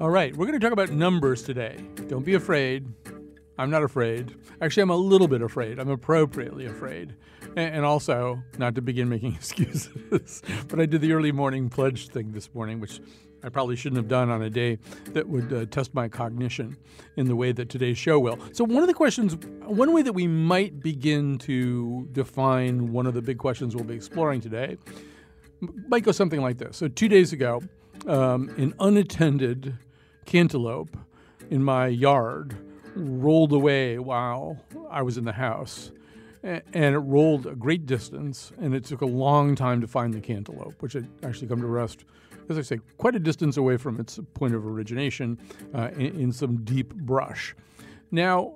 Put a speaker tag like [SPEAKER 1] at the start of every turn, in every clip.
[SPEAKER 1] All right, we're going to talk about numbers today. Don't be afraid. I'm not afraid. Actually, I'm a little bit afraid. I'm appropriately afraid. And also, not to begin making excuses, but I did the early morning pledge thing this morning, which I probably shouldn't have done on a day that would uh, test my cognition in the way that today's show will. So, one of the questions, one way that we might begin to define one of the big questions we'll be exploring today might go something like this. So, two days ago, um, an unattended cantaloupe in my yard rolled away while I was in the house. And it rolled a great distance, and it took a long time to find the cantaloupe, which had actually come to rest, as I say, quite a distance away from its point of origination uh, in, in some deep brush. Now,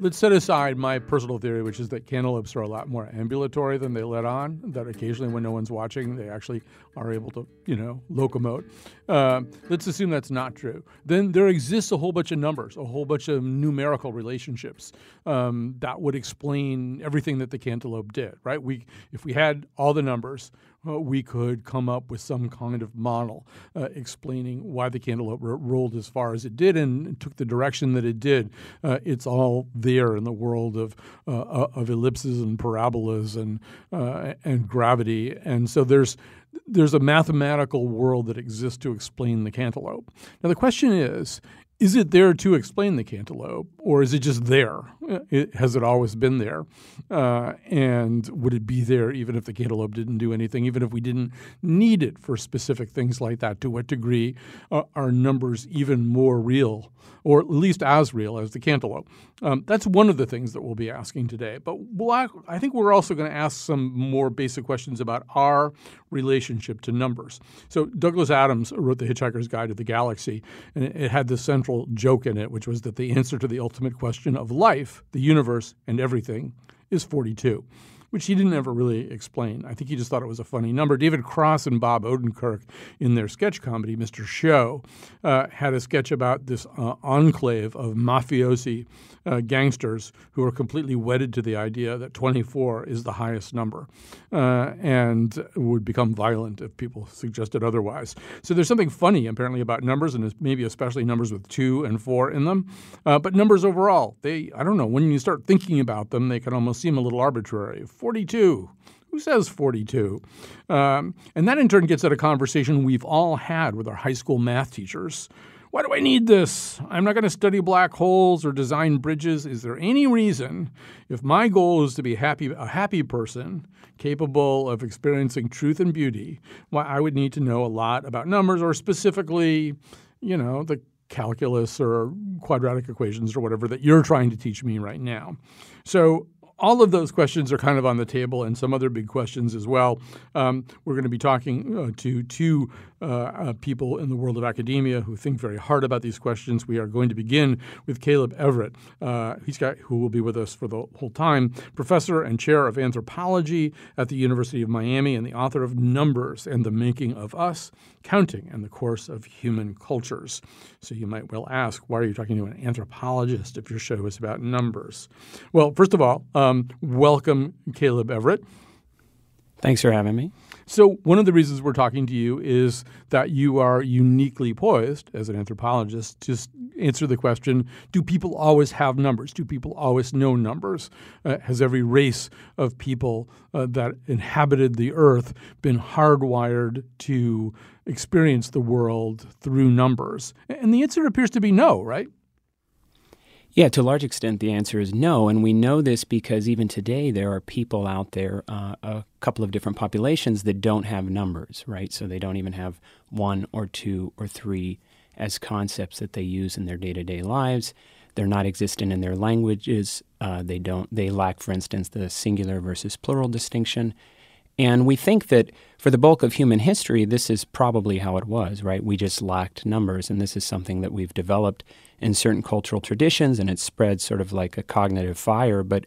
[SPEAKER 1] let's set aside my personal theory, which is that cantaloupes are a lot more ambulatory than they let on. That occasionally, when no one's watching, they actually are able to, you know, locomote. Uh, let's assume that's not true. Then there exists a whole bunch of numbers, a whole bunch of numerical relationships um, that would explain everything that the cantaloupe did. Right? We, if we had all the numbers, uh, we could come up with some kind of model uh, explaining why the cantaloupe ro- rolled as far as it did and took the direction that it did. Uh, it's all there in the world of uh, uh, of ellipses and parabolas and uh, and gravity, and so there's there's a mathematical world that exists to explain the cantaloupe. Now the question is is it there to explain the cantaloupe, or is it just there? It, has it always been there? Uh, and would it be there even if the cantaloupe didn't do anything, even if we didn't need it for specific things like that? To what degree uh, are numbers even more real, or at least as real as the cantaloupe? Um, that's one of the things that we'll be asking today. But we'll, I think we're also going to ask some more basic questions about our relationship to numbers. So Douglas Adams wrote The Hitchhiker's Guide to the Galaxy, and it had this central joke in it, which was that the answer to the ultimate question of life, the universe, and everything is 42 which he didn't ever really explain. I think he just thought it was a funny number. David Cross and Bob Odenkirk, in their sketch comedy, Mr. Show, uh, had a sketch about this uh, enclave of mafiosi uh, gangsters who are completely wedded to the idea that 24 is the highest number uh, and would become violent if people suggested otherwise. So there's something funny apparently about numbers and maybe especially numbers with two and four in them. Uh, but numbers overall, they, I don't know, when you start thinking about them, they can almost seem a little arbitrary. 42. Who says 42? Um, and that in turn gets at a conversation we've all had with our high school math teachers why do I need this? I'm not going to study black holes or design bridges. Is there any reason, if my goal is to be happy, a happy person capable of experiencing truth and beauty, why I would need to know a lot about numbers or specifically, you know, the calculus or quadratic equations or whatever that you're trying to teach me right now? So all of those questions are kind of on the table and some other big questions as well. Um, we're going to be talking uh, to two uh, uh, people in the world of academia who think very hard about these questions. We are going to begin with Caleb Everett. Uh, he's got who will be with us for the whole time, professor and chair of anthropology at the University of Miami, and the author of Numbers and the Making of Us: Counting and the Course of Human Cultures. So you might well ask, why are you talking to an anthropologist if your show is about numbers? Well, first of all, um, welcome, Caleb Everett.
[SPEAKER 2] Thanks for having me.
[SPEAKER 1] So, one of the reasons we're talking to you is that you are uniquely poised as an anthropologist to answer the question Do people always have numbers? Do people always know numbers? Uh, has every race of people uh, that inhabited the earth been hardwired to experience the world through numbers? And the answer appears to be no, right?
[SPEAKER 2] Yeah, to a large extent, the answer is no. And we know this because even today there are people out there, uh, a couple of different populations that don't have numbers, right? So they don't even have one or two or three as concepts that they use in their day to day lives. They're not existent in their languages. Uh, they don't. They lack, for instance, the singular versus plural distinction. And we think that for the bulk of human history, this is probably how it was, right? We just lacked numbers, and this is something that we've developed in certain cultural traditions, and it's spread sort of like a cognitive fire. But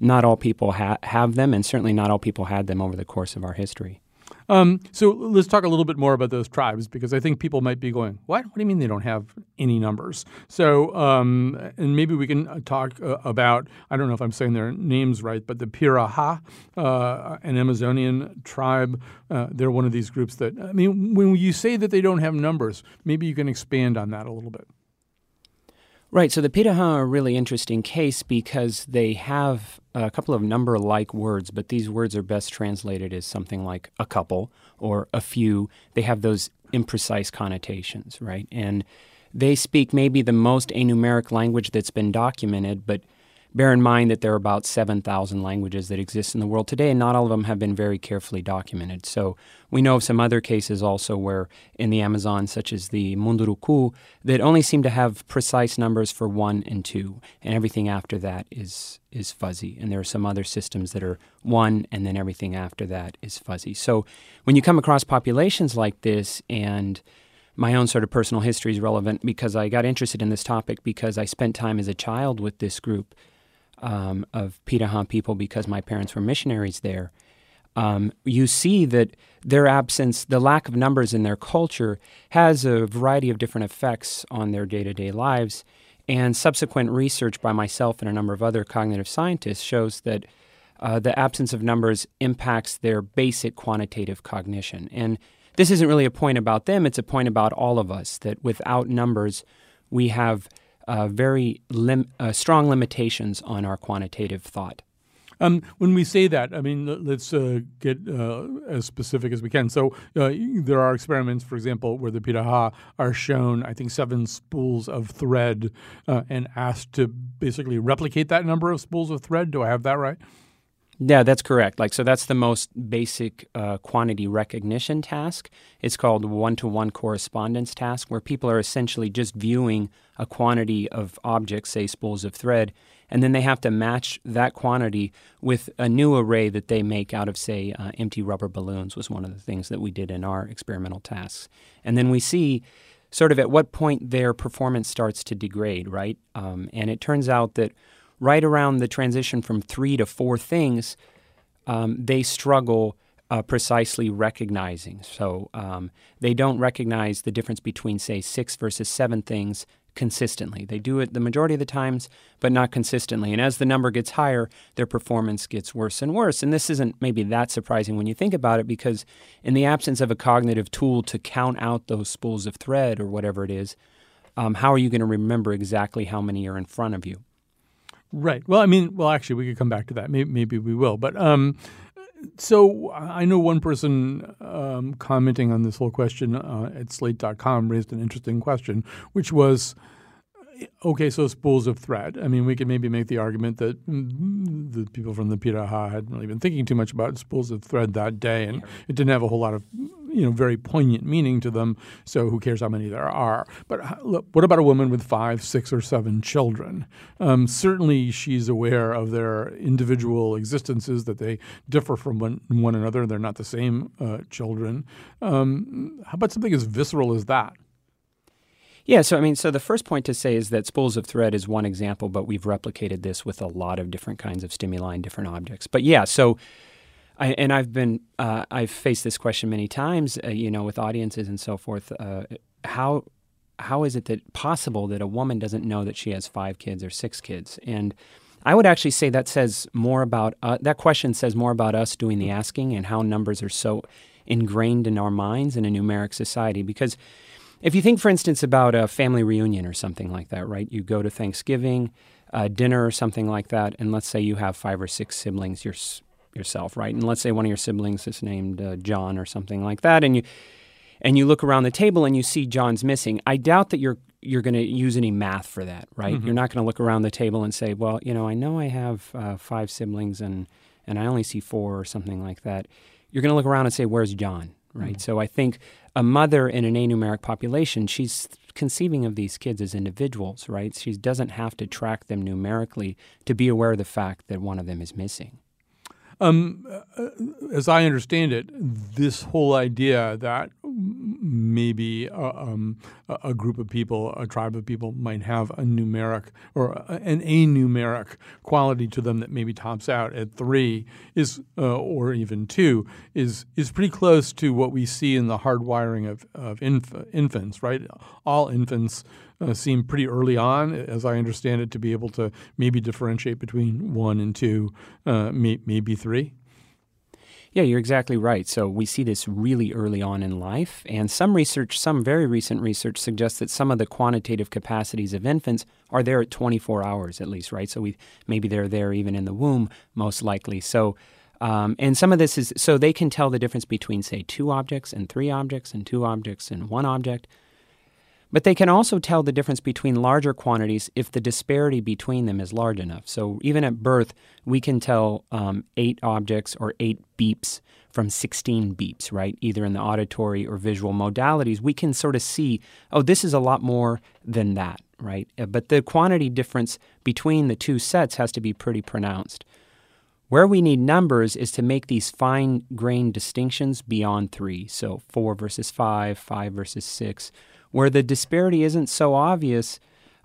[SPEAKER 2] not all people ha- have them, and certainly not all people had them over the course of our history.
[SPEAKER 1] Um, so let's talk a little bit more about those tribes because I think people might be going, "What? What do you mean they don't have any numbers?" So, um, and maybe we can uh, talk uh, about I don't know if I'm saying their names right, but the Piraha, uh, an Amazonian tribe. Uh, they're one of these groups that I mean, when you say that they don't have numbers, maybe you can expand on that a little bit.
[SPEAKER 2] Right. So the Piraha are a really interesting case because they have a couple of number like words, but these words are best translated as something like a couple or a few. They have those imprecise connotations, right? And they speak maybe the most anumeric language that's been documented, but Bear in mind that there are about 7,000 languages that exist in the world today, and not all of them have been very carefully documented. So we know of some other cases also where in the Amazon, such as the Munduruku, that only seem to have precise numbers for one and two, and everything after that is is fuzzy. And there are some other systems that are one, and then everything after that is fuzzy. So when you come across populations like this and my own sort of personal history is relevant because I got interested in this topic because I spent time as a child with this group um, of Piraha people because my parents were missionaries there, um, you see that their absence, the lack of numbers in their culture, has a variety of different effects on their day to day lives. And subsequent research by myself and a number of other cognitive scientists shows that uh, the absence of numbers impacts their basic quantitative cognition. And this isn't really a point about them, it's a point about all of us that without numbers, we have uh, very lim- uh, strong limitations on our quantitative thought.
[SPEAKER 1] Um, when we say that, I mean, let's uh, get uh, as specific as we can. So uh, there are experiments, for example, where the piraha are shown, I think, seven spools of thread uh, and asked to basically replicate that number of spools of thread. Do I have that right?
[SPEAKER 2] Yeah, that's correct. Like, so that's the most basic uh, quantity recognition task. It's called one-to-one correspondence task, where people are essentially just viewing a quantity of objects, say spools of thread, and then they have to match that quantity with a new array that they make out of, say, uh, empty rubber balloons. Was one of the things that we did in our experimental tasks, and then we see sort of at what point their performance starts to degrade, right? Um, and it turns out that right around the transition from three to four things, um, they struggle uh, precisely recognizing. So um, they don't recognize the difference between, say, six versus seven things consistently. They do it the majority of the times, but not consistently. And as the number gets higher, their performance gets worse and worse. And this isn't maybe that surprising when you think about it, because in the absence of a cognitive tool to count out those spools of thread or whatever it is, um, how are you going to remember exactly how many are in front of you?
[SPEAKER 1] Right. Well, I mean, well, actually, we could come back to that. Maybe, maybe we will. But um, so I know one person um, commenting on this whole question uh, at slate.com raised an interesting question, which was okay, so spools of thread. I mean, we could maybe make the argument that mm, the people from the Piraha hadn't really been thinking too much about spools of thread that day, and it didn't have a whole lot of you know very poignant meaning to them. So who cares how many there are? But look, what about a woman with five, six, or seven children? Um, certainly, she's aware of their individual existences that they differ from one, one another. They're not the same uh, children. Um, how about something as visceral as that?
[SPEAKER 2] Yeah, so I mean, so the first point to say is that spools of thread is one example, but we've replicated this with a lot of different kinds of stimuli and different objects. But yeah, so I, and I've been uh, I've faced this question many times, uh, you know, with audiences and so forth. Uh, how how is it that possible that a woman doesn't know that she has five kids or six kids? And I would actually say that says more about uh, that question says more about us doing the asking and how numbers are so ingrained in our minds in a numeric society. Because if you think, for instance, about a family reunion or something like that, right? You go to Thanksgiving, uh, dinner or something like that, and let's say you have five or six siblings. You're yourself, right? And let's say one of your siblings is named uh, John or something like that, and you and you look around the table and you see John's missing. I doubt that you're you're going to use any math for that, right? Mm-hmm. You're not going to look around the table and say, well, you know, I know I have uh, five siblings and and I only see four or something like that. You're going to look around and say, where's John, right? Mm-hmm. So I think a mother in an anumeric population, she's conceiving of these kids as individuals, right? She doesn't have to track them numerically to be aware of the fact that one of them is missing.
[SPEAKER 1] Um, uh, as I understand it, this whole idea that maybe a, um, a, group of people, a tribe of people, might have a numeric or an anumeric quality to them that maybe tops out at three is, uh, or even two, is is pretty close to what we see in the hardwiring of of inf- infants. Right, all infants uh, seem pretty early on, as I understand it, to be able to maybe differentiate between one and two, uh, may, maybe three.
[SPEAKER 2] Yeah, you're exactly right. So we see this really early on in life, and some research, some very recent research, suggests that some of the quantitative capacities of infants are there at 24 hours at least, right? So we maybe they're there even in the womb, most likely. So. Um, and some of this is so they can tell the difference between, say, two objects and three objects and two objects and one object. But they can also tell the difference between larger quantities if the disparity between them is large enough. So even at birth, we can tell um, eight objects or eight beeps from 16 beeps, right? Either in the auditory or visual modalities, we can sort of see, oh, this is a lot more than that, right? Uh, but the quantity difference between the two sets has to be pretty pronounced. Where we need numbers is to make these fine grained distinctions beyond three. So four versus five, five versus six where the disparity isn't so obvious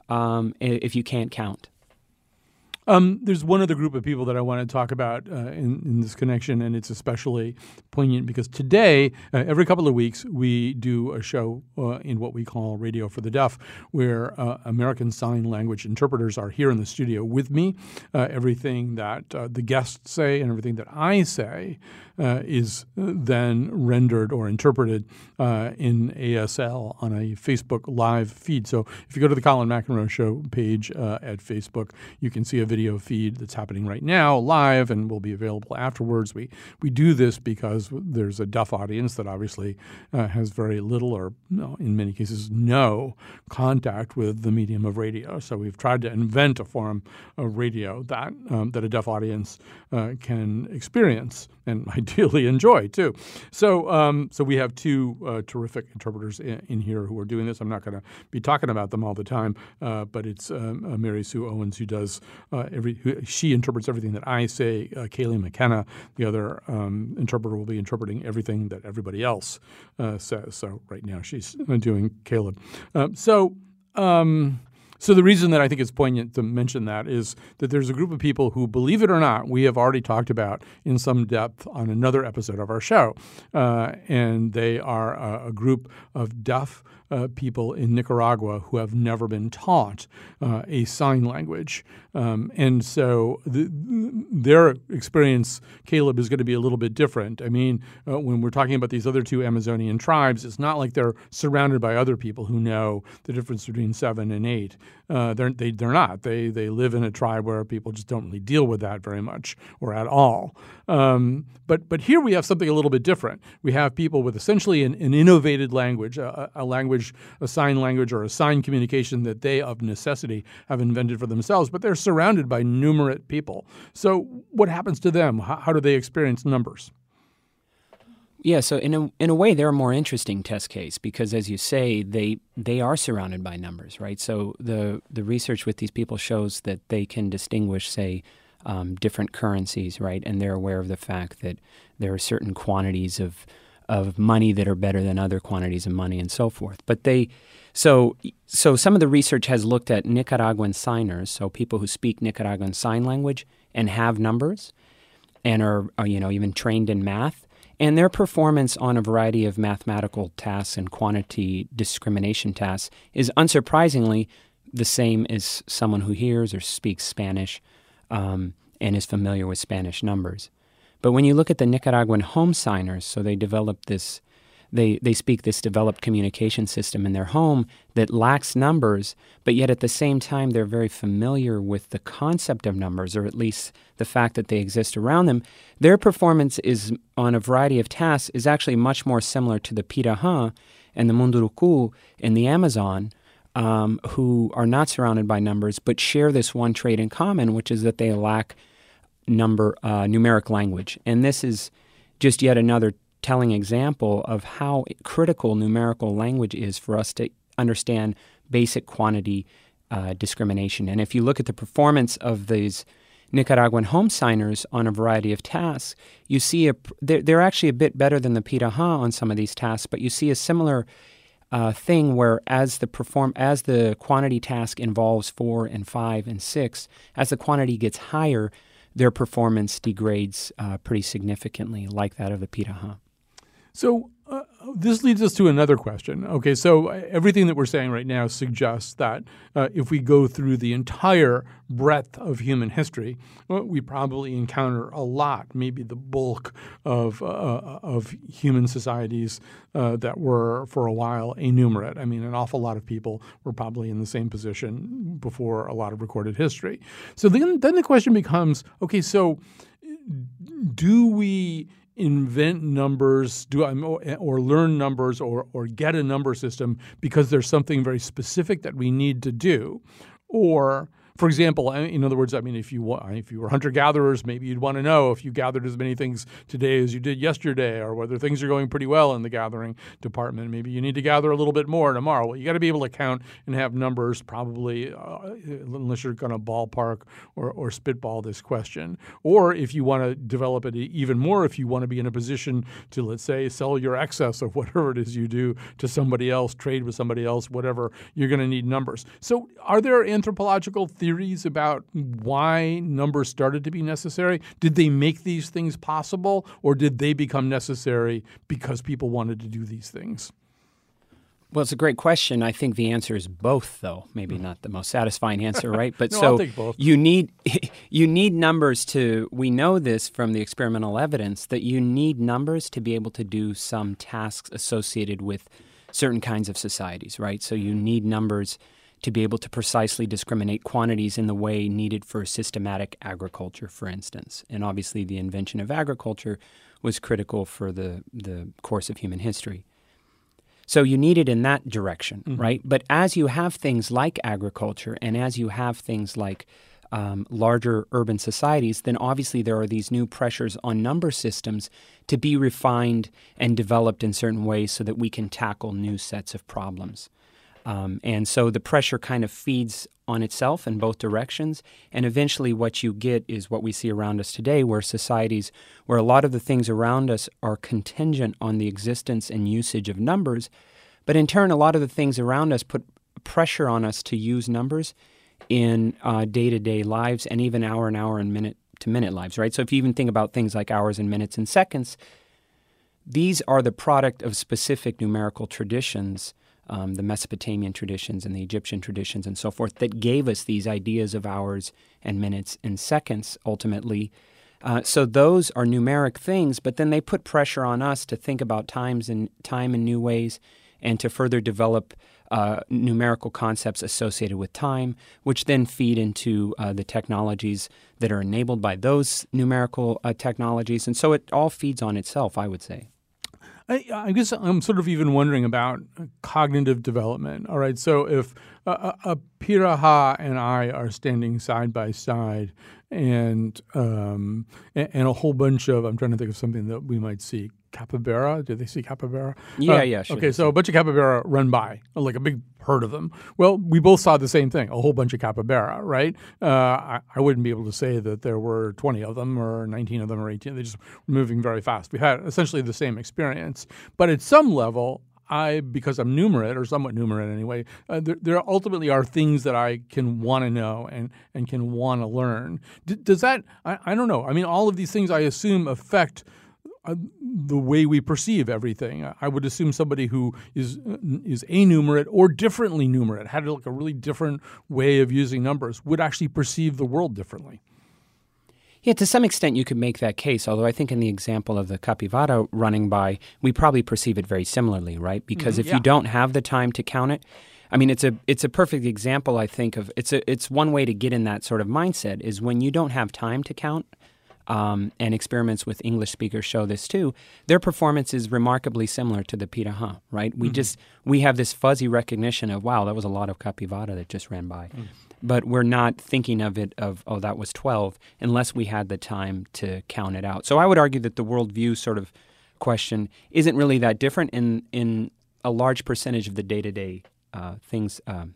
[SPEAKER 2] um, if you can't count.
[SPEAKER 1] Um, there's one other group of people that I want to talk about uh, in, in, this connection, and it's especially poignant because today, uh, every couple of weeks, we do a show uh, in what we call Radio for the Deaf, where uh, American Sign Language interpreters are here in the studio with me. Uh, everything that uh, the guests say and everything that I say uh, is then rendered or interpreted uh, in ASL on a Facebook live feed. So if you go to the Colin McEnroe Show page uh, at Facebook, you can see a video feed that's happening right now live and will be available afterwards. We we do this because there's a deaf audience that obviously uh, has very little or no, in many cases no contact with the medium of radio. So we've tried to invent a form of radio that um, that a deaf audience uh, can experience and ideally enjoy too. So, um, so we have two uh, terrific interpreters in, in, here who are doing this. I'm not going to be talking about them all the time, uh, but it's um, uh, Mary Sue Owens who does uh, every. Who, she interprets everything that I say. Uh, Kaylee McKenna, the other um, interpreter, will be interpreting everything that everybody else says. So right now she's doing Caleb. so. Um, so the reason that I think it's poignant to mention that is that there's a group of people who, believe it or not, we have already talked about in some depth on another episode of our show, uh, and they are a, a group of deaf uh, people in Nicaragua who have never been taught uh, a sign language. Um, and so the, their experience, Caleb, is going to be a little bit different. I mean, uh, when we're talking about these other two Amazonian tribes, it's not like they're surrounded by other people who know the difference between seven and eight. Uh, they're, they, they're not. They, they live in a tribe where people just don't really deal with that very much or at all. Um, but, but here we have something a little bit different. We have people with essentially an, an innovated language, a, a language, a sign language, or a sign communication that they, of necessity, have invented for themselves, but they're surrounded by numerate people. So, what happens to them? How, how do they experience numbers?
[SPEAKER 2] Yeah, so in a in a way, they're a more interesting test case because, as you say, they they are surrounded by numbers, right? So the the research with these people shows that they can distinguish, say, um, different currencies, right? And they're aware of the fact that there are certain quantities of of money that are better than other quantities of money, and so forth. But they, so so some of the research has looked at Nicaraguan signers, so people who speak Nicaraguan sign language and have numbers, and are, are you know even trained in math. And their performance on a variety of mathematical tasks and quantity discrimination tasks is unsurprisingly the same as someone who hears or speaks Spanish um, and is familiar with Spanish numbers. But when you look at the Nicaraguan home signers, so they developed this, they, they speak this developed communication system in their home that lacks numbers, but yet at the same time they're very familiar with the concept of numbers, or at least the fact that they exist around them. Their performance is on a variety of tasks is actually much more similar to the Piraha and the Munduruku in the Amazon, um, who are not surrounded by numbers but share this one trait in common, which is that they lack number uh, numeric language. And this is just yet another telling example of how critical numerical language is for us to understand basic quantity uh, discrimination. And if you look at the performance of these Nicaraguan home signers on a variety of tasks, you see a, they're, they're actually a bit better than the Piraha on some of these tasks, but you see a similar uh, thing where as the perform as the quantity task involves four and five and six, as the quantity gets higher, their performance degrades uh, pretty significantly, like that of the Piraha.
[SPEAKER 1] So uh, this leads us to another question. Okay, so uh, everything that we're saying right now suggests that uh, if we go through the entire breadth of human history, well, we probably encounter a lot, maybe the bulk of uh, uh of human societies that were for a while enumerate. I mean, an awful lot of people were probably in the same position before a lot of recorded history. So then, then the question becomes: Okay, so do we invent numbers, do or learn numbers, or or get a number system because there's something very specific that we need to do, or for example, in other words, I mean, if you if you were hunter gatherers, maybe you'd want to know if you gathered as many things today as you did yesterday, or whether things are going pretty well in the gathering department. Maybe you need to gather a little bit more tomorrow. Well, you got to be able to count and have numbers, probably, uh, unless you're going to ballpark or, or spitball this question. Or if you want to develop it even more, if you want to be in a position to, let's say, sell your excess of whatever it is you do to somebody else, trade with somebody else, whatever, you're going to need numbers. So, are there anthropological theories? Theories about why numbers started to be necessary? Did they make these things possible, or did they become necessary because people wanted to do these things?
[SPEAKER 2] Well, it's a great question. I think the answer is both, though. Maybe mm. not the most satisfying answer, right?
[SPEAKER 1] But no, so
[SPEAKER 2] you need you need numbers to. We know this from the experimental evidence that you need numbers to be able to do some tasks associated with certain kinds of societies, right? So you need numbers to be able to precisely discriminate quantities in the way needed for systematic agriculture, for instance. And obviously, the invention of agriculture was critical for the, the course of human history. So you need it in that direction, mm-hmm. right? But as you have things like agriculture and as you have things like um, larger urban societies, then obviously there are these new pressures on number systems to be refined and developed in certain ways so that we can tackle new sets of problems. Um, and so the pressure kind of feeds on itself in both directions. And eventually, what you get is what we see around us today, where societies, where a lot of the things around us are contingent on the existence and usage of numbers. But in turn, a lot of the things around us put pressure on us to use numbers in day to day lives and even hour and hour and minute to minute lives, right? So if you even think about things like hours and minutes and seconds, these are the product of specific numerical traditions um, the Mesopotamian traditions and the Egyptian traditions and so forth that gave us these ideas of hours and minutes and seconds ultimately. Uh, so those are numeric things, but then they put pressure on us to think about times and time in new ways and to further develop uh, numerical concepts associated with time, which then feed into uh, the technologies that are enabled by those numerical uh, technologies. And so it all feeds on itself, I would say.
[SPEAKER 1] I, I, guess I'm sort of even wondering about cognitive development. All right, so if a, Piraha and I are standing side by side, and, um, and a whole bunch of I'm trying to think of something that we might see capybara. Did they see capybara?
[SPEAKER 2] Yeah, uh, yeah. Sure.
[SPEAKER 1] Okay, so a bunch of capybara run by, like a big herd of them. Well, we both saw the same thing, a whole bunch of capybara, right? Uh, I, I, wouldn't be able to say that there were 20 of them or 19 of them or 18. They just were moving very fast. We had essentially the same experience. But at some level, I, because I'm numerate or somewhat numerate anyway, uh, there, there, ultimately are things that I can want to know and, and can want to learn. D- does that, I, I don't know. I mean, all of these things I assume affect the way we perceive everything. I would assume somebody who is is enumerate or differently numerate, had like a really different way of using numbers, would actually perceive the world differently.
[SPEAKER 2] Yeah, to some extent you could make that case, although I think in the example of the capybara running by, we probably perceive it very similarly, right? Because mm-hmm, if yeah. you don't have the time to count it, I mean it's a it's a perfect example I think of it's a it's one way to get in that sort of mindset is when you don't have time to count um, and experiments with English speakers show this too. Their performance is remarkably similar to the Piraha, right? We mm-hmm. just we have this fuzzy recognition of wow, that was a lot of capybara that just ran by. Mm. But we're not thinking of it of oh that was twelve unless we had the time to count it out. So I would argue that the worldview sort of question isn't really that different in in a large percentage of the day to day things. Um,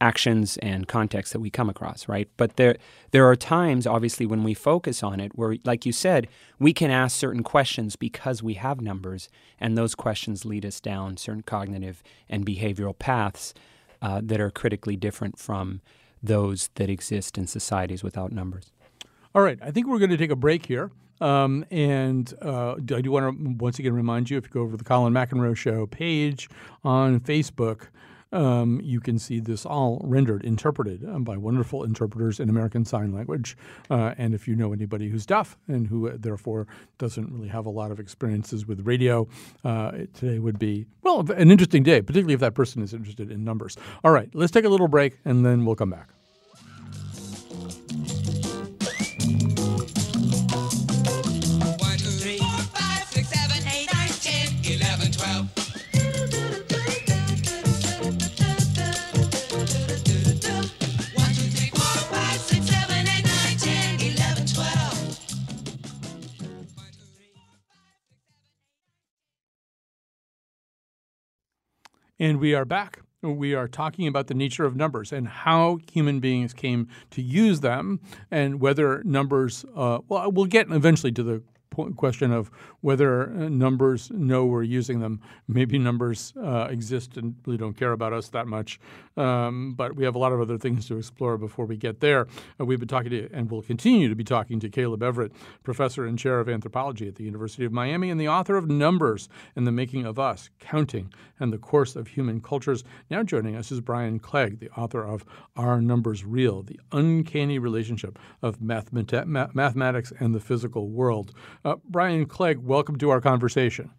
[SPEAKER 2] actions and contexts that we come across, right? But there there are times obviously when we focus on it where like you said, we can ask certain questions because we have numbers and those questions lead us down certain cognitive and behavioral paths uh, that are critically different from those that exist in societies without numbers.
[SPEAKER 1] All right, I think we're going to take a break here. Um, and uh, I do want to once again remind you if you go over to the Colin McEnroe Show page on Facebook, um, you can see this all rendered, interpreted um, by wonderful interpreters in American Sign Language. Uh, and if you know anybody who's deaf and who uh, therefore doesn't really have a lot of experiences with radio, uh, today would be, well, an interesting day, particularly if that person is interested in numbers. All right, let's take a little break and then we'll come back. And we are back. We are talking about the nature of numbers and how human beings came to use them, and whether numbers. Uh, well, we'll get eventually to the question of whether uh, numbers know we're using them. Maybe numbers uh, exist and really don't care about us that much. Um, but we have a lot of other things to explore before we get there. Uh, we've been talking to, and will continue to be talking to Caleb Everett, professor and chair of anthropology at the University of Miami and the author of Numbers and the Making of Us, Counting, and the Course of Human Cultures. Now joining us is Brian Clegg, the author of Are Numbers Real? The Uncanny Relationship of Mathematics and the Physical World. Uh, Brian Clegg, welcome to our conversation.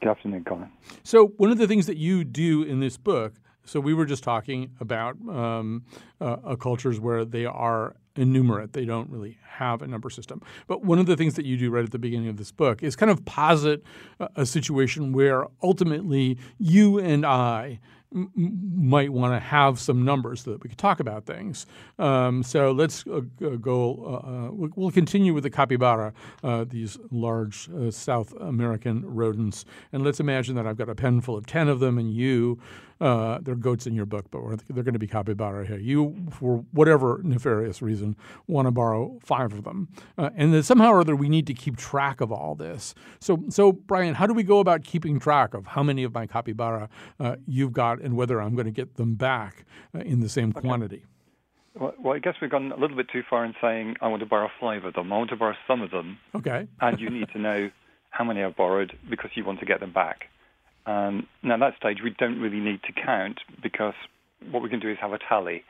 [SPEAKER 3] Good afternoon, Colin.
[SPEAKER 1] So, one of the things that you do in this book, so we were just talking about um, uh, cultures where they are enumerate, they don't really have a number system. But one of the things that you do right at the beginning of this book is kind of posit a, a situation where ultimately you and I m- might want to have some numbers so that we could talk about things. Um, so let's uh, go. Uh, uh we'll continue with the capybara, uh, these large uh, South American rodents, and let's imagine that I've got a pen full of ten of them, and you uh, there are goats in your book, but they're going to be capybara here. You, for whatever nefarious reason, want to borrow five of them, uh, and then somehow or other we need to keep track of all this. So, so Brian, how do we go about keeping track of how many of my capybara uh, you've got and whether I'm going to get them back uh, in the same okay. quantity?
[SPEAKER 3] Well, well, I guess we've gone a little bit too far in saying I want to borrow five of them. I want to borrow some of them.
[SPEAKER 1] Okay.
[SPEAKER 3] and you need to know how many I've borrowed because you want to get them back. Um, now, at that stage, we don't really need to count because what we can do is have a tally.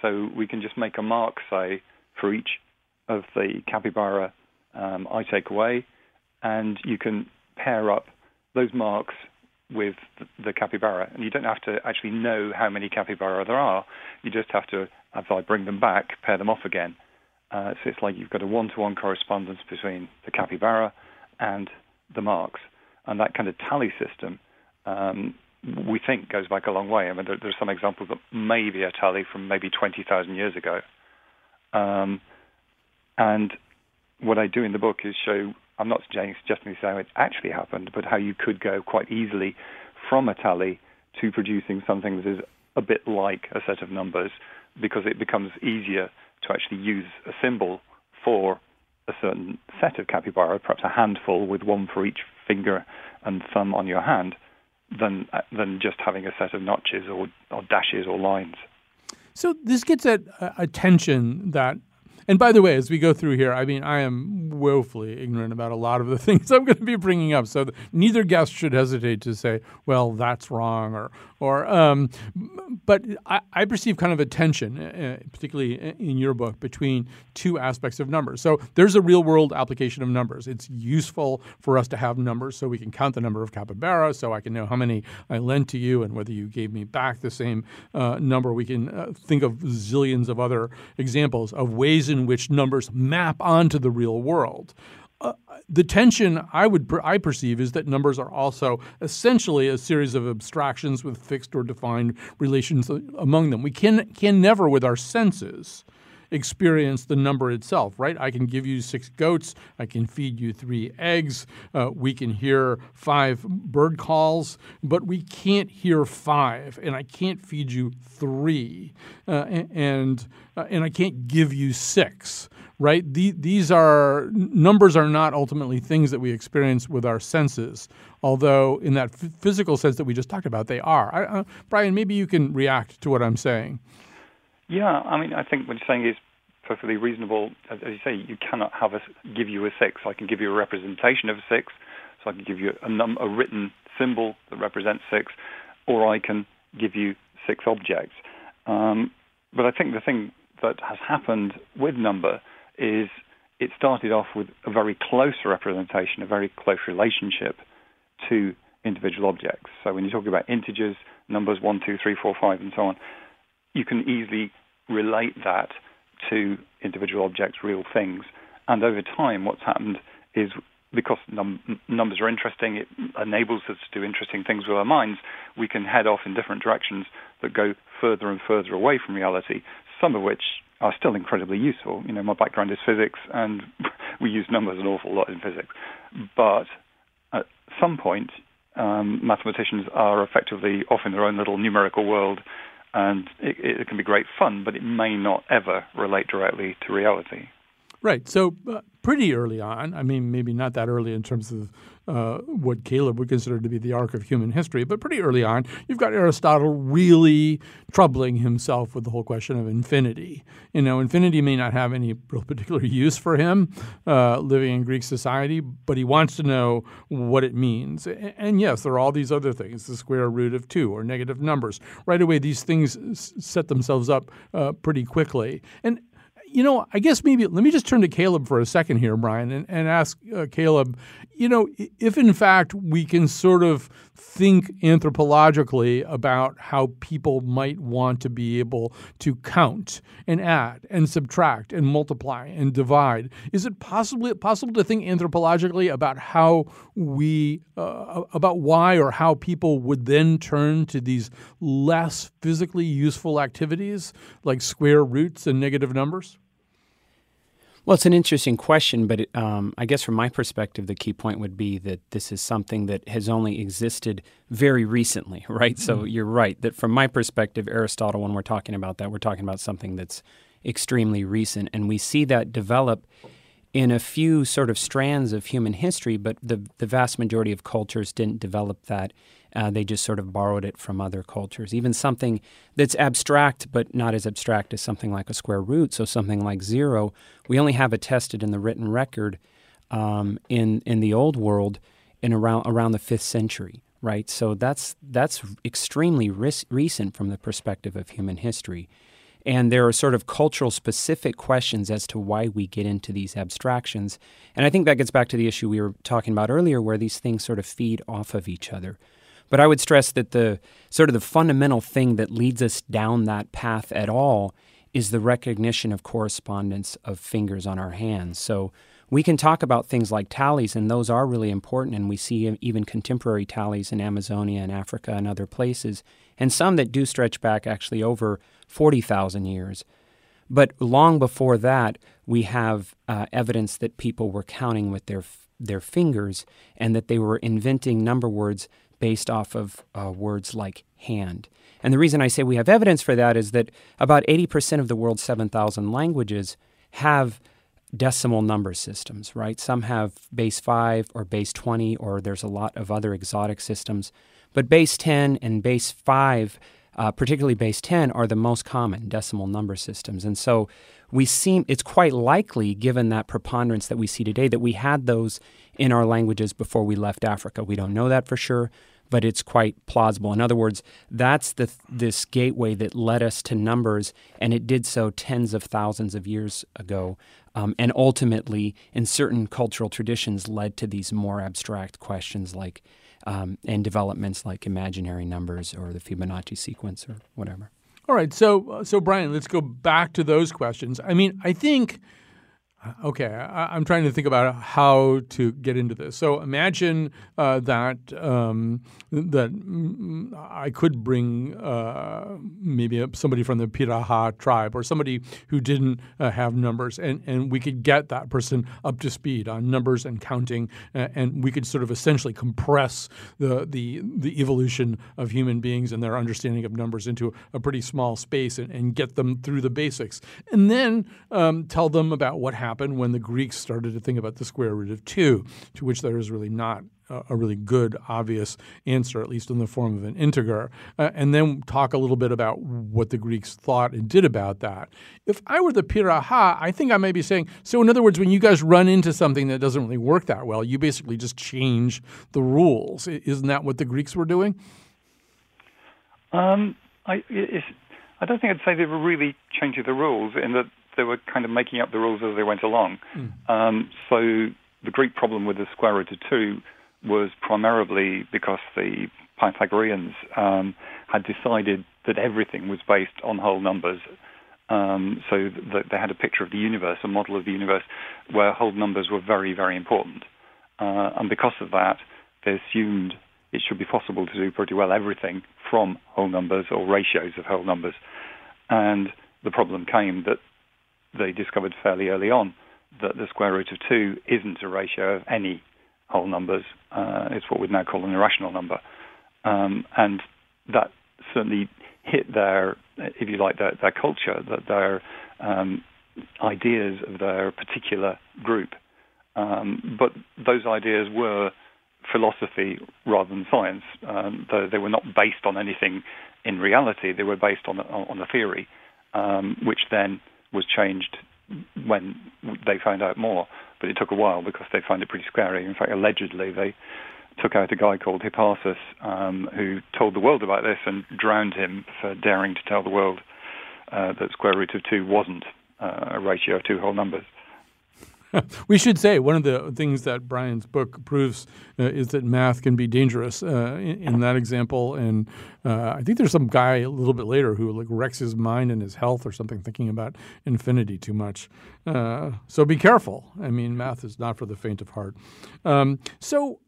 [SPEAKER 3] So we can just make a mark, say, for each of the capybara um, I take away, and you can pair up those marks with the capybara. And you don't have to actually know how many capybara there are. You just have to, as I bring them back, pair them off again. Uh, so it's like you've got a one-to-one correspondence between the capybara and the marks. And that kind of tally system um, we think goes back a long way. I mean, there, there's some examples that may be a tally from maybe 20,000 years ago. Um, and what I do in the book is show, I'm not suggesting how it actually happened, but how you could go quite easily from a tally to producing something that is a bit like a set of numbers because it becomes easier to actually use a symbol for a certain set of capybara, perhaps a handful with one for each finger and thumb on your hand, than uh, than just having a set of notches or, or dashes or lines.
[SPEAKER 1] So this gets at a tension that and by the way, as we go through here, I mean, I am woefully ignorant about a lot of the things I'm going to be bringing up. So neither guest should hesitate to say, "Well, that's wrong," or, or. Um, but I, I, perceive kind of a tension, uh, particularly in your book, between two aspects of numbers. So there's a real-world application of numbers. It's useful for us to have numbers so we can count the number of capybara, so I can know how many I lent to you and whether you gave me back the same uh, number. We can uh, think of zillions of other examples of ways in which numbers map onto the real world. Uh, the tension I would I perceive is that numbers are also essentially a series of abstractions with fixed or defined relations among them. We can can never, with our senses, experience the number itself, right? I can give you six goats, I can feed you three eggs, uh, we can hear five bird calls, but we can't hear five, and I can't feed you three, uh, and uh, and I can't give you six right? These are numbers are not ultimately things that we experience with our senses, although in that physical sense that we just talked about, they are. I, uh, Brian, maybe you can react to what I'm saying.
[SPEAKER 3] Yeah, I mean, I think what you're saying is perfectly reasonable. As, you say, you cannot have a give you a six. I can give you a representation of a six, so I can give you a, num- a written symbol that represents six, or I can give you six objects. Um, but I think the thing that has happened with number is it started off with a very close representation, a very close relationship to individual objects. So when you're talking about integers, numbers 1, 2, 3, 4, 5, and so on, you can easily relate that to individual objects, real things. And over time, what's happened is because num- numbers are interesting, it enables us to do interesting things with our minds. We can head off in different directions that go further and further away from reality, some of which are still incredibly useful. You know, my background is physics, and we use numbers an awful lot in physics. But at some point, um, mathematicians are effectively off in their own little numerical world, and it, it can be great fun, but it may not ever relate directly to reality.
[SPEAKER 1] Right. So, uh, pretty early on, I mean, maybe not that early in terms of uh, what Caleb would consider to be the arc of human history, but pretty early on, you've got Aristotle really troubling himself with the whole question of infinity. You know, infinity may not have any real particular use for him uh, living in Greek society, but he wants to know what it means. And yes, there are all these other things the square root of two or negative numbers. Right away, these things set themselves up uh, pretty quickly. And you know, I guess maybe let me just turn to Caleb for a second here, Brian, and, and ask uh, Caleb, you know, if in fact we can sort of think anthropologically about how people might want to be able to count and add and subtract and multiply and divide, is it possibly possible to think anthropologically about how we, uh, about why or how people would then turn to these less physically useful activities like square roots and negative numbers?
[SPEAKER 2] Well, it's an interesting question, but it, um, I guess from my perspective, the key point would be that this is something that has only existed very recently, right? Mm-hmm. So you're right that from my perspective, Aristotle, when we're talking about that, we're talking about something that's extremely recent, and we see that develop in a few sort of strands of human history, but the the vast majority of cultures didn't develop that uh, they just sort of borrowed it from other cultures. Even something that's abstract, but not as abstract as something like a square root, so something like zero, we only have attested in the written record um, in in the old world in around around the fifth century, right? So that's that's extremely ris- recent from the perspective of human history. And there are sort of cultural specific questions as to why we get into these abstractions. And I think that gets back to the issue we were talking about earlier, where these things sort of feed off of each other. But I would stress that the sort of the fundamental thing that leads us down that path at all is the recognition of correspondence of fingers on our hands. So we can talk about things like tallies, and those are really important. And we see even contemporary tallies in Amazonia and Africa and other places, and some that do stretch back actually over 40,000 years. But long before that, we have uh, evidence that people were counting with their their fingers and that they were inventing number words based off of uh, words like hand. And the reason I say we have evidence for that is that about 80% of the world's 7,000 languages have decimal number systems, right? Some have base 5 or base 20, or there's a lot of other exotic systems. But base 10 and base 5, uh, particularly base 10, are the most common decimal number systems. And so we seem it's quite likely, given that preponderance that we see today, that we had those in our languages before we left Africa. We don't know that for sure, but it's quite plausible. In other words, that's the this gateway that led us to numbers, and it did so tens of thousands of years ago, um, and ultimately, in certain cultural traditions, led to these more abstract questions like um, and developments like imaginary numbers or the Fibonacci sequence or whatever.
[SPEAKER 1] All right, so uh, so Brian, let's go back to those questions. I mean, I think Okay, I, am trying to think about how to get into this. So imagine uh, that um, that I could bring uh, maybe somebody from the Piraha tribe or somebody who didn't uh, have numbers, and, and we could get that person up to speed on numbers and counting, and we could sort of essentially compress the the the evolution of human beings and their understanding of numbers into a pretty small space and, and get them through the basics, and then um, tell them about what happened happened when the Greeks started to think about the square root of 2, to which there is really not a really good, obvious answer, at least in the form of an integer, uh, and then talk a little bit about what the Greeks thought and did about that. If I were the Piraha, I think I may be saying, so in other words, when you guys run into something that doesn't really work that well, you basically just change the rules. Isn't that what the Greeks were doing?
[SPEAKER 3] Um, I, I don't think I'd say they were really changing the rules in that they were kind of making up the rules as they went along. Mm. Um, so the Greek problem with the square root of two was primarily because the Pythagoreans um, had decided that everything was based on whole numbers. Um, so that they had a picture of the universe, a model of the universe, where whole numbers were very, very important. Uh, and because of that, they assumed it should be possible to do pretty well everything from whole numbers or ratios of whole numbers. And the problem came that they discovered fairly early on that the square root of 2 isn't a ratio of any whole numbers. Uh, it's what we'd now call an irrational number. Um, and that certainly hit their, if you like, their, their culture, that their um, ideas of their particular group. Um, but those ideas were philosophy rather than science. Um, they, they, were not based on anything in reality. They were based on, on a theory, um, which then was changed when they found out more, but it took a while because they found it pretty scary. In fact, allegedly, they took out a guy called Hippasus um, who told the world about this and drowned him for daring to tell the world uh, that square root of 2 wasn't uh, a ratio of two whole numbers.
[SPEAKER 1] we should say one of the things that Brian's book proves uh, is that math can be dangerous. Uh, in, in, that example, and uh, I think there's some guy a little bit later who like wrecks his mind and his health or something thinking about infinity too much. Uh, so be careful. I mean, math is not for the faint of heart. Um, so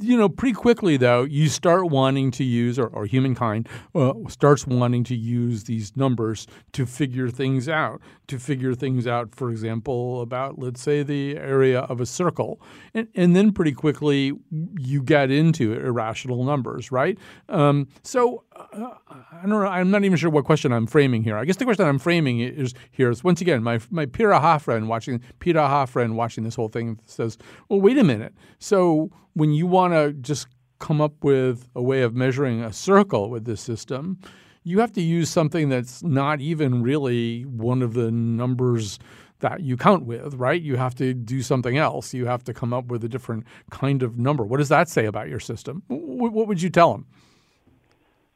[SPEAKER 1] you know, pretty quickly though, you start wanting to use, or, or humankind uh, starts wanting to use these numbers to figure things out. To figure things out, for example, about let's say the area of a circle, and, and then pretty quickly you get into irrational numbers, right? Um, so uh, I don't know. I'm not even sure what question I'm framing here. I guess the question I'm framing is here is once again my my Piraha friend watching Piraha friend watching this whole thing says, well, wait a minute. So when you want to just come up with a way of measuring a circle with this system, you have to use something that's not even really one of the numbers that you count with, right? You have to do something else. You have to come up with a different kind of number. What does that say about your system? What would you tell them?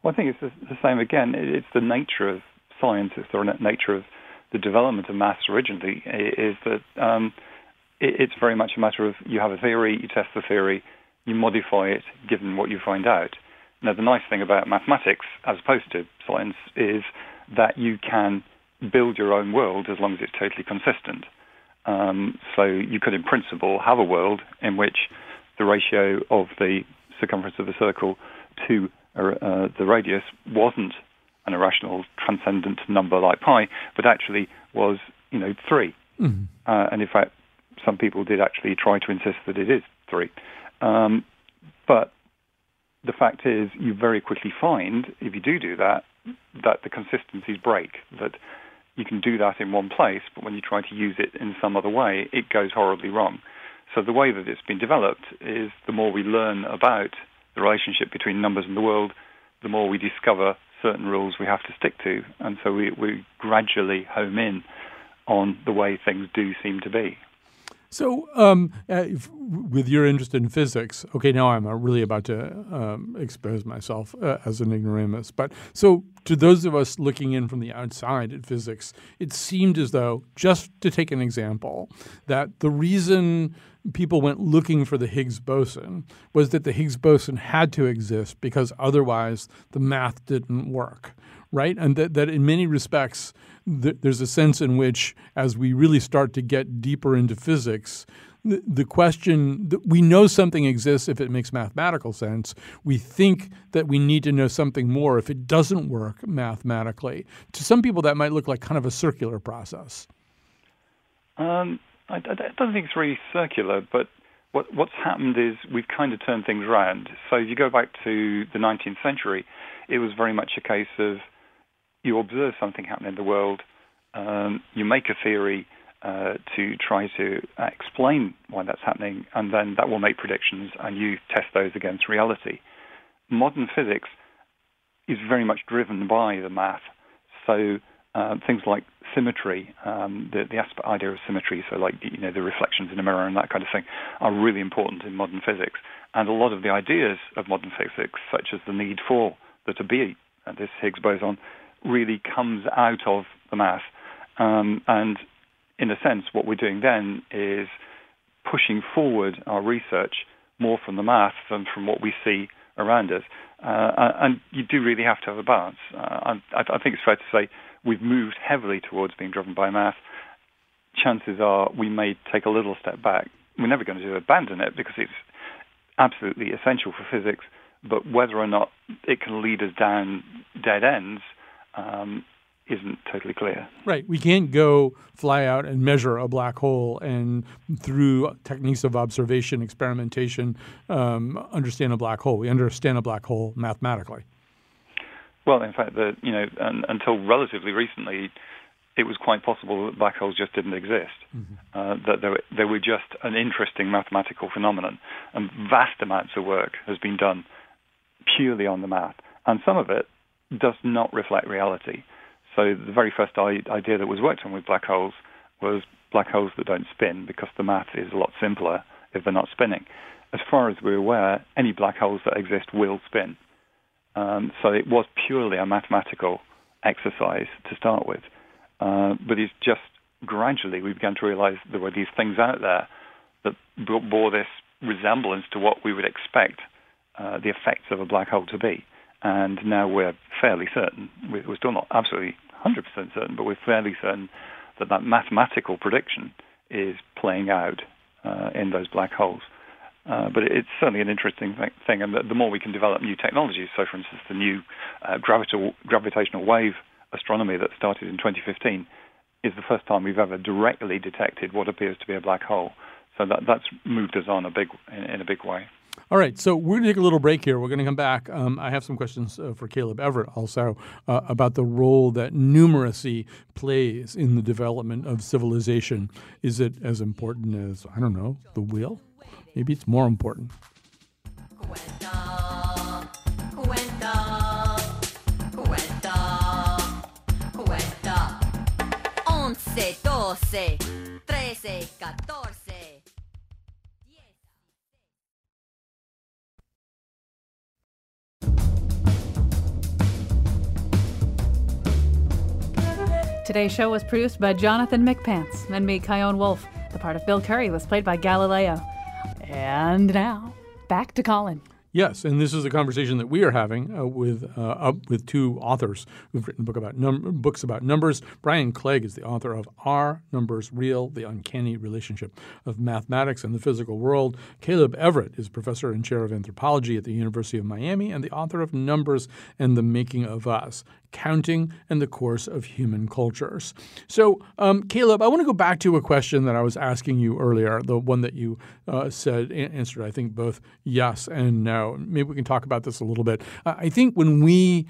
[SPEAKER 3] Well, I think it's the same again. It's the nature of science. It's the nature of the development of maths originally. Is that um, it's very much a matter of you have a theory, you test the theory, you modify it given what you find out. Now, the nice thing about mathematics, as opposed to science, is that you can build your own world as long as it's totally consistent. Um, so you could, in principle, have a world in which the ratio of the circumference of a circle to uh, the radius wasn't an irrational transcendent number like pi, but actually was, you know, 3 mm-hmm. uh, and in fact, some people did actually try to insist that it is three. Um, but the fact is, you very quickly find, if you do do that, that the consistencies break. That you can do that in one place, but when you try to use it in some other way, it goes horribly wrong. So the way that it's been developed is the more we learn about the relationship between numbers and the world, the more we discover certain rules we have to stick to. And so we, we gradually home in on the way things do seem to be.
[SPEAKER 1] So, um, uh, if, with your interest in physics, okay, now I'm uh, really about to um, expose myself uh, as an ignoramus. But so, to those of us looking in from the outside at physics, it seemed as though, just to take an example, that the reason people went looking for the Higgs boson was that the Higgs boson had to exist because otherwise the math didn't work right? And that, that in many respects, th- there's a sense in which, as we really start to get deeper into physics, the, question we know something exists if it makes mathematical sense. We think that we need to know something more if it doesn't work mathematically. To some people, that might look like kind of a circular process.
[SPEAKER 3] Um, I, I, don't think it's really circular, but what, what's happened is we've kind of turned things around. So if you go back to the 19th century, it was very much a case of you observe something happening in the world, um, you make a theory uh, to try to uh, explain why that's happening, and then that will make predictions, and you test those against reality. Modern physics is very much driven by the math. So uh, things like symmetry, um, the, the idea of symmetry, so like you know the reflections in a mirror and that kind of thing, are really important in modern physics. And a lot of the ideas of modern physics, such as the need for there to be uh, this Higgs boson, really comes out of the math. Um, and in a sense, what we're doing then is pushing forward our research more from the math than from what we see around us. Uh, and you do really have to have a balance. Uh, I, I think it's fair to say we've moved heavily towards being driven by math. Chances are we may take a little step back. We're never going to abandon it because it's absolutely essential for physics. But whether or not it can lead us down dead ends um, isn't totally clear.
[SPEAKER 1] Right. We can't go fly out and measure a black hole and through techniques of observation, experimentation, um, understand a black hole. We understand a black hole mathematically.
[SPEAKER 3] Well, in fact, the, you know, un, until relatively recently, it was quite possible that black holes just didn't exist. Mm-hmm. Uh, that they were, they were just an interesting mathematical phenomenon, and vast amounts of work has been done purely on the math, and some of it does not reflect reality. So the very first idea that was worked on with black holes was black holes that don't spin because the math is a lot simpler if they're not spinning. As far as we're aware, any black holes that exist will spin. Um, so it was purely a mathematical exercise to start with. Uh, but it's just gradually we began to realize there were these things out there that bore this resemblance to what we would expect uh, the effects of a black hole to be. And now we're fairly certain, we're still not absolutely 100% certain, but we're fairly certain that that mathematical prediction is playing out uh, in those black holes. Uh, but it's certainly an interesting thing, and the, more we can develop new technologies, so for instance, the new uh, gravita- gravitational wave astronomy that started in 2015 is the first time we've ever directly detected what appears to be a black hole. So that, that's moved us on a big in, in a big way.
[SPEAKER 1] All right, so we're going to take a little break here. We're going to come back. Um, I have some questions uh, for Caleb Everett also uh, about the role that numeracy plays in the development of civilization. Is it as important as, I don't know, the wheel? Maybe it's more important. Trece, catorce.
[SPEAKER 4] Today's show was produced by Jonathan McPants and me, Chion Wolf. The part of Bill Curry was played by Galileo. And now, back to Colin.
[SPEAKER 1] Yes, and this is a conversation that we are having uh, with uh, with two authors who've written book about num- books about numbers. Brian Clegg is the author of Are Numbers Real? The Uncanny Relationship of Mathematics and the Physical World. Caleb Everett is professor and chair of anthropology at the University of Miami and the author of Numbers and the Making of Us counting and the course of human cultures. So, um, Caleb, I want to go back to a question that I was asking you earlier, the one that you uh, said answered, I think, both yes and no. Maybe we can talk about this a little bit. I think when we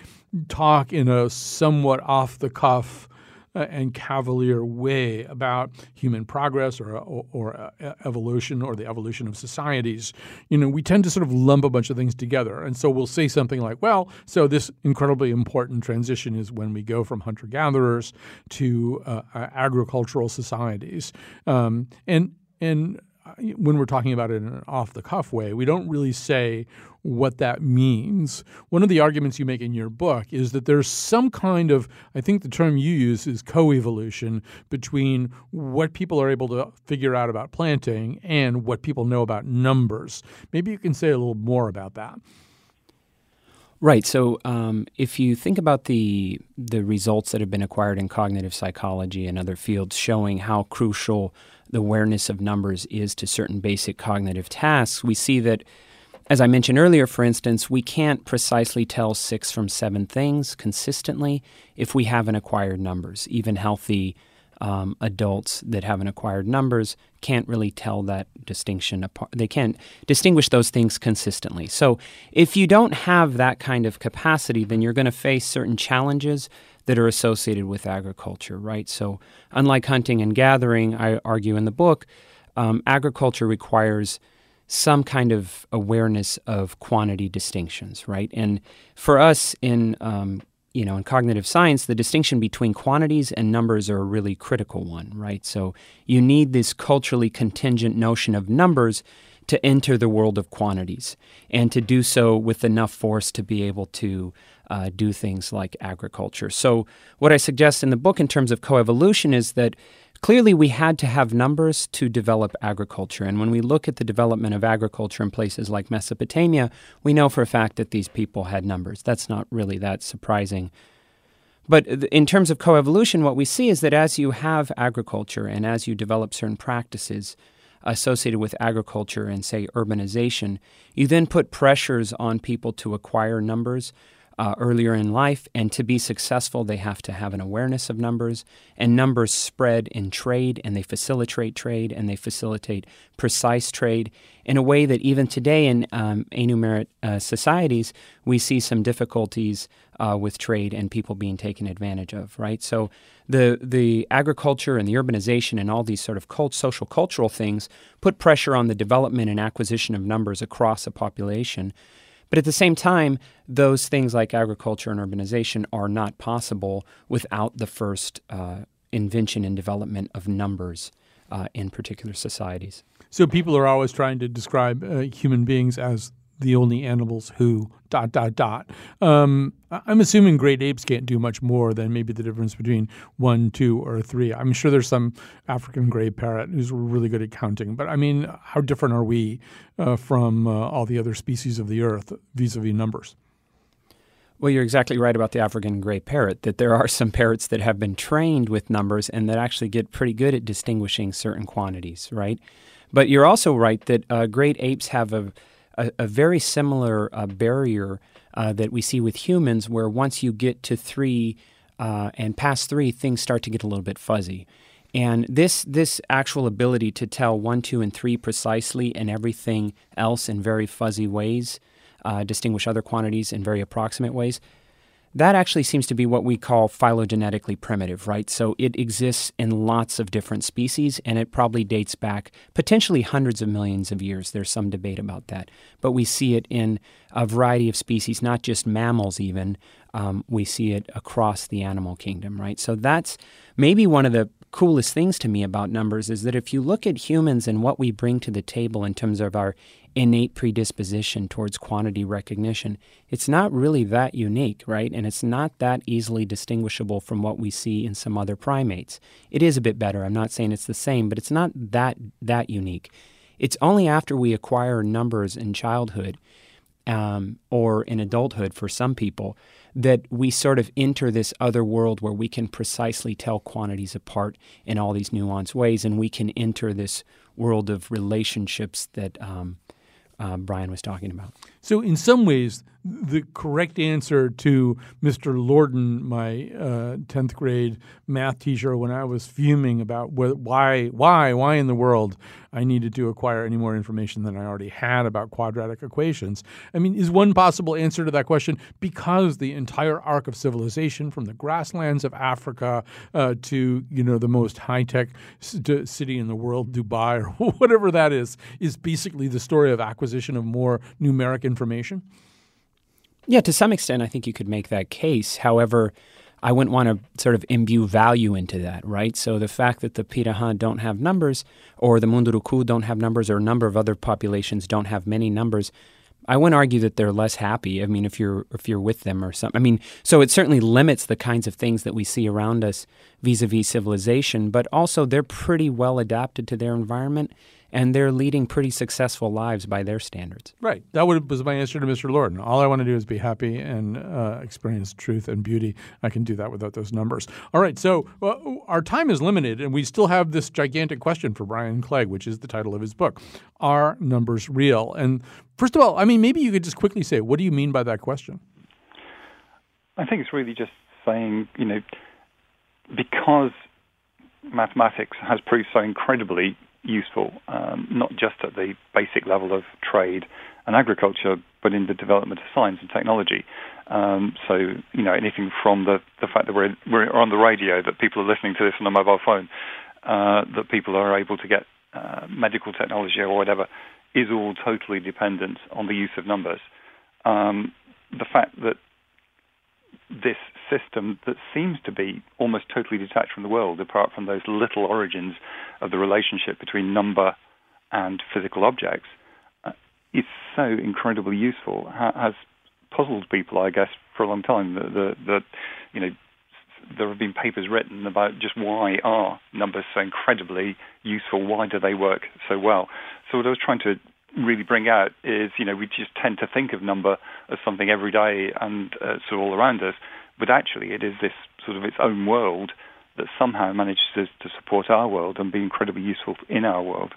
[SPEAKER 1] talk in a somewhat off the cuff, uh, and cavalier way about human progress or, or, or uh, evolution or the evolution of societies, you know, we tend to sort of lump a bunch of things together. And so we'll say something like, well, so this incredibly important transition is when we go from hunter gatherers to uh, agricultural societies. Um, and, and when we're talking about it in an off the cuff way, we don't really say what that means. One of the arguments you make in your book is that there's some kind of, I think the term you use is coevolution between what people are able to figure out about planting and what people know about numbers. Maybe you can say a little more about that.
[SPEAKER 2] Right. So, um, if you think about the the results that have been acquired in cognitive psychology and other fields, showing how crucial the awareness of numbers is to certain basic cognitive tasks, we see that, as I mentioned earlier, for instance, we can't precisely tell six from seven things consistently if we haven't acquired numbers. Even healthy um, adults that haven't acquired numbers can't really tell that distinction apart. They can't distinguish those things consistently. So, if you don't have that kind of capacity, then you're going to face certain challenges that are associated with agriculture, right? So, unlike hunting and gathering, I argue in the book, um, agriculture requires some kind of awareness of quantity distinctions, right? And for us in um, you know, in cognitive science, the distinction between quantities and numbers are a really critical one, right? So you need this culturally contingent notion of numbers to enter the world of quantities and to do so with enough force to be able to uh, do things like agriculture. So, what I suggest in the book in terms of coevolution is that Clearly, we had to have numbers to develop agriculture. And when we look at the development of agriculture in places like Mesopotamia, we know for a fact that these people had numbers. That's not really that surprising. But in terms of coevolution, what we see is that as you have agriculture and as you develop certain practices associated with agriculture and, say, urbanization, you then put pressures on people to acquire numbers uh, earlier in life. And to be successful, they have to have an awareness of numbers. And numbers spread in trade, and they facilitate trade, and they facilitate precise trade in a way that even today in um, enumerate uh, societies, we see some difficulties uh, with trade and people being taken advantage of. Right. So the the agriculture and the urbanization and all these sort of cult, social cultural things put pressure on the development and acquisition of numbers across a population. But at the same time, those things like agriculture and urbanization are not possible without the first uh, invention and development of numbers uh, in particular societies.
[SPEAKER 1] So people are always trying to describe uh, human beings as the only animals who dot dot dot. Um, I'm assuming great apes can't do much more than maybe the difference between one, two, or three. I'm sure there's some African gray parrot who's really good at counting, but I mean, how different are we uh, from uh, all the other species of the earth vis-a-vis numbers?
[SPEAKER 2] Well, you're exactly right about the African gray parrot, that there are some parrots that have been trained with numbers and that actually get pretty good at distinguishing certain quantities, right? But you're also right that uh, great apes have a a, a very similar uh, barrier uh, that we see with humans, where once you get to three uh, and past three, things start to get a little bit fuzzy. And this this actual ability to tell one, two, and three precisely, and everything else in very fuzzy ways, uh, distinguish other quantities in very approximate ways, that actually seems to be what we call phylogenetically primitive, right? So it exists in lots of different species, and it probably dates back potentially hundreds of millions of years. There's some debate about that. But we see it in a variety of species, not just mammals, even. Um, we see it across the animal kingdom, right? So that's maybe one of the coolest things to me about numbers is that if you look at humans and what we bring to the table in terms of our innate predisposition towards quantity recognition, it's not really that unique, right? And it's not that easily distinguishable from what we see in some other primates. It is a bit better. I'm not saying it's the same, but it's not that that unique. It's only after we acquire numbers in childhood um, or in adulthood for some people that we sort of enter this other world where we can precisely tell quantities apart in all these nuanced ways, and we can enter this world of relationships that um, uh, Brian was talking about.
[SPEAKER 1] So, in some ways, the correct answer to Mr. Lorden, my uh, tenth grade math teacher, when I was fuming about wh- why, why, why in the world I needed to acquire any more information than I already had about quadratic equations. I mean, is one possible answer to that question because the entire arc of civilization, from the grasslands of Africa uh, to you know the most high tech c- city in the world, Dubai or whatever that is, is basically the story of acquisition of more numeric information?
[SPEAKER 2] Yeah, to some extent, I think you could make that case. However, I wouldn't want to sort of imbue value into that, right? So the fact that the Piraha don't have numbers, or the Munduruku don't have numbers, or a number of other populations don't have many numbers, I wouldn't argue that they're less happy. I mean, if you're if you're with them or something. I mean, so it certainly limits the kinds of things that we see around us vis-a-vis civilization, but also they're pretty well adapted to their environment and they're leading pretty successful lives by their standards.
[SPEAKER 1] Right. That would, was my answer to Mr. Lorden. All I want to do is be happy and uh, experience truth and beauty. I can do that without those numbers. All right. So uh, our time is limited, and we still have this gigantic question for Brian Clegg, which is the title of his book Are Numbers Real? And first of all, I mean, maybe you could just quickly say, what do you mean by that question?
[SPEAKER 3] I think it's really just saying, you know, because mathematics has proved so incredibly useful, um, not just at the basic level of trade and agriculture, but in the development of science and technology. Um, so, you know, anything from the, the fact that we're, we're on the radio, that people are listening to this on a mobile phone, uh, that people are able to get uh, medical technology or whatever, is all totally dependent on the use of numbers. Um, the fact that this system that seems to be almost totally detached from the world, apart from those little origins of the relationship between number and physical objects, uh, is so incredibly useful. Ha- has puzzled people, I guess, for a long time. That the, the, you know, there have been papers written about just why are numbers so incredibly useful? Why do they work so well? So what I was trying to really bring out is, you know, we just tend to think of number as something every day and uh, sort of all around us, but actually it is this sort of its own world that somehow manages to support our world and be incredibly useful in our world.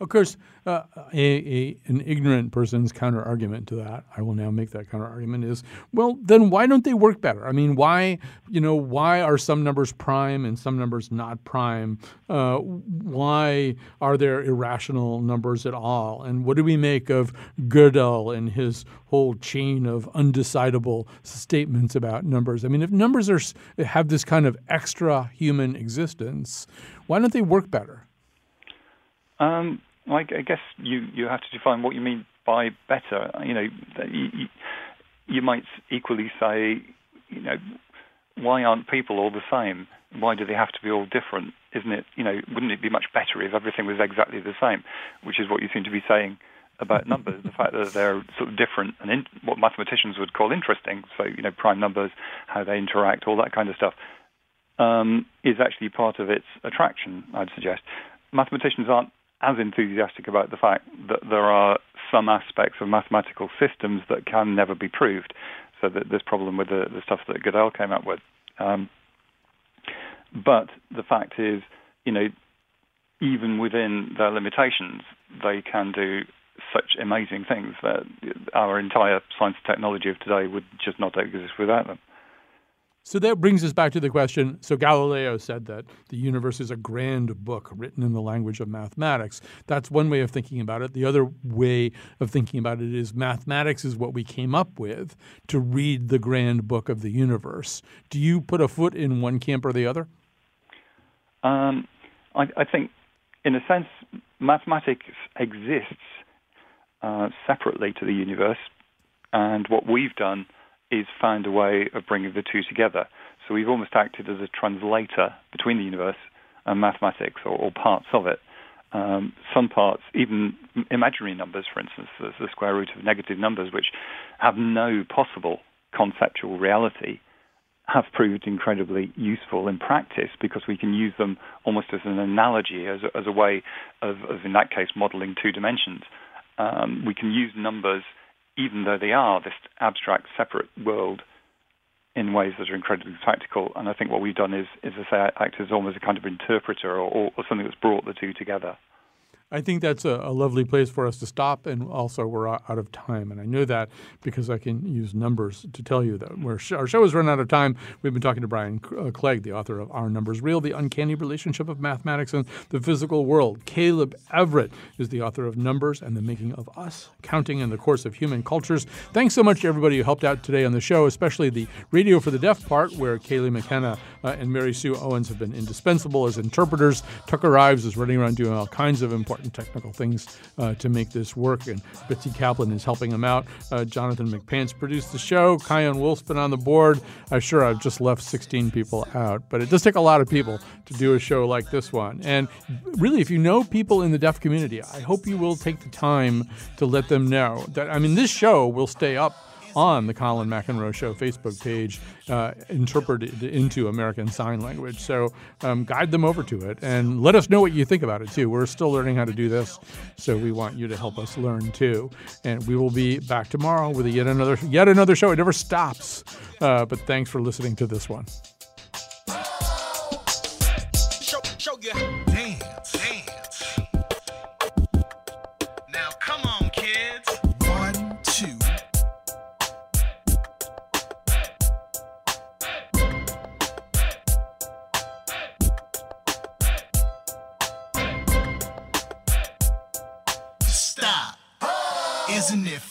[SPEAKER 1] Of course, uh, a, a, an ignorant person's counter argument to that, I will now make that counter argument is, well, then why don't they work better? I mean, why, you know, why are some numbers prime and some numbers not prime? Uh, why are there irrational numbers at all? And what do we make of Gödel and his whole chain of undecidable statements about numbers? I mean, if numbers are have this kind of extra human existence, why don't they work better?
[SPEAKER 3] Um, I, I guess you, you have to define what you mean by better. You know, you, you might equally say, you know, why aren't people all the same? Why do they have to be all different? Isn't it, you know, wouldn't it be much better if everything was exactly the same? Which is what you seem to be saying about numbers, the fact that they're sort of different and in, what mathematicians would call interesting. So, you know, prime numbers, how they interact, all that kind of stuff, um, is actually part of its attraction, I'd suggest. Mathematicians aren't as enthusiastic about the fact that there are some aspects of mathematical systems that can never be proved. So that this problem with the, the stuff that Gödel came up with. Um, but the fact is, you know, even within their limitations, they can do such amazing things that our entire science and technology of today would just not exist without them.
[SPEAKER 1] So that brings us back to the question. So Galileo said that the universe is a grand book written in the language of mathematics. That's one way of thinking about it. The other way of thinking about it is mathematics is what we came up with to read the grand book of the universe. Do you put a foot in one camp or the other?
[SPEAKER 3] Um, I, I, think, in a sense, mathematics exists uh, separately to the universe, and what we've done is found a way of bringing the two together. So we've almost acted as a translator between the universe and mathematics, or, or parts of it. Um, some parts, even imaginary numbers, for instance, the, the square root of negative numbers, which have no possible conceptual reality, have proved incredibly useful in practice because we can use them almost as an analogy, as a, as a way of, of, in that case, modeling two dimensions. Um, we can use numbers even though they are this abstract, separate world in ways that are incredibly practical. And I think what we've done is, is to say, act as almost a kind of interpreter or, or something that's brought the two together.
[SPEAKER 1] I think that's a, a, lovely place for us to stop, and also we're out of time. And I know that because I can use numbers to tell you that we're, our show has run out of time. We've been talking to Brian uh, Clegg, the author of Are Numbers Real? The Uncanny Relationship of Mathematics and the Physical World. Caleb Everett is the author of Numbers and the Making of Us, Counting in the Course of Human Cultures. Thanks so much to everybody who helped out today on the show, especially the Radio for the Deaf part, where Kaylee McKenna uh, and Mary Sue Owens have been indispensable as interpreters. Tucker Ives is running around doing all kinds of important important technical things uh, to make this work. And Betsy Kaplan is helping him out. Uh, Jonathan McPants produced the show. Chion Wolf's been on the board. I'm sure I've just left 16 people out, but it does take a lot of people to do a show like this one. And really, if you know people in the deaf community, I hope you will take the time to let them know that, I mean, this show will stay up on the Colin McEnroe Show Facebook page uh, interpreted into American Sign Language. So um, guide them over to it and let us know what you think about it too. We're still learning how to do this, so we want you to help us learn too. And we will be back tomorrow with yet another yet another show. It never stops. Uh, but thanks for listening to this one.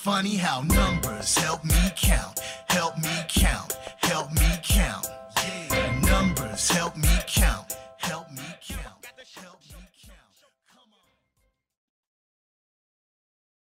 [SPEAKER 5] Funny how numbers help me count? Help me count.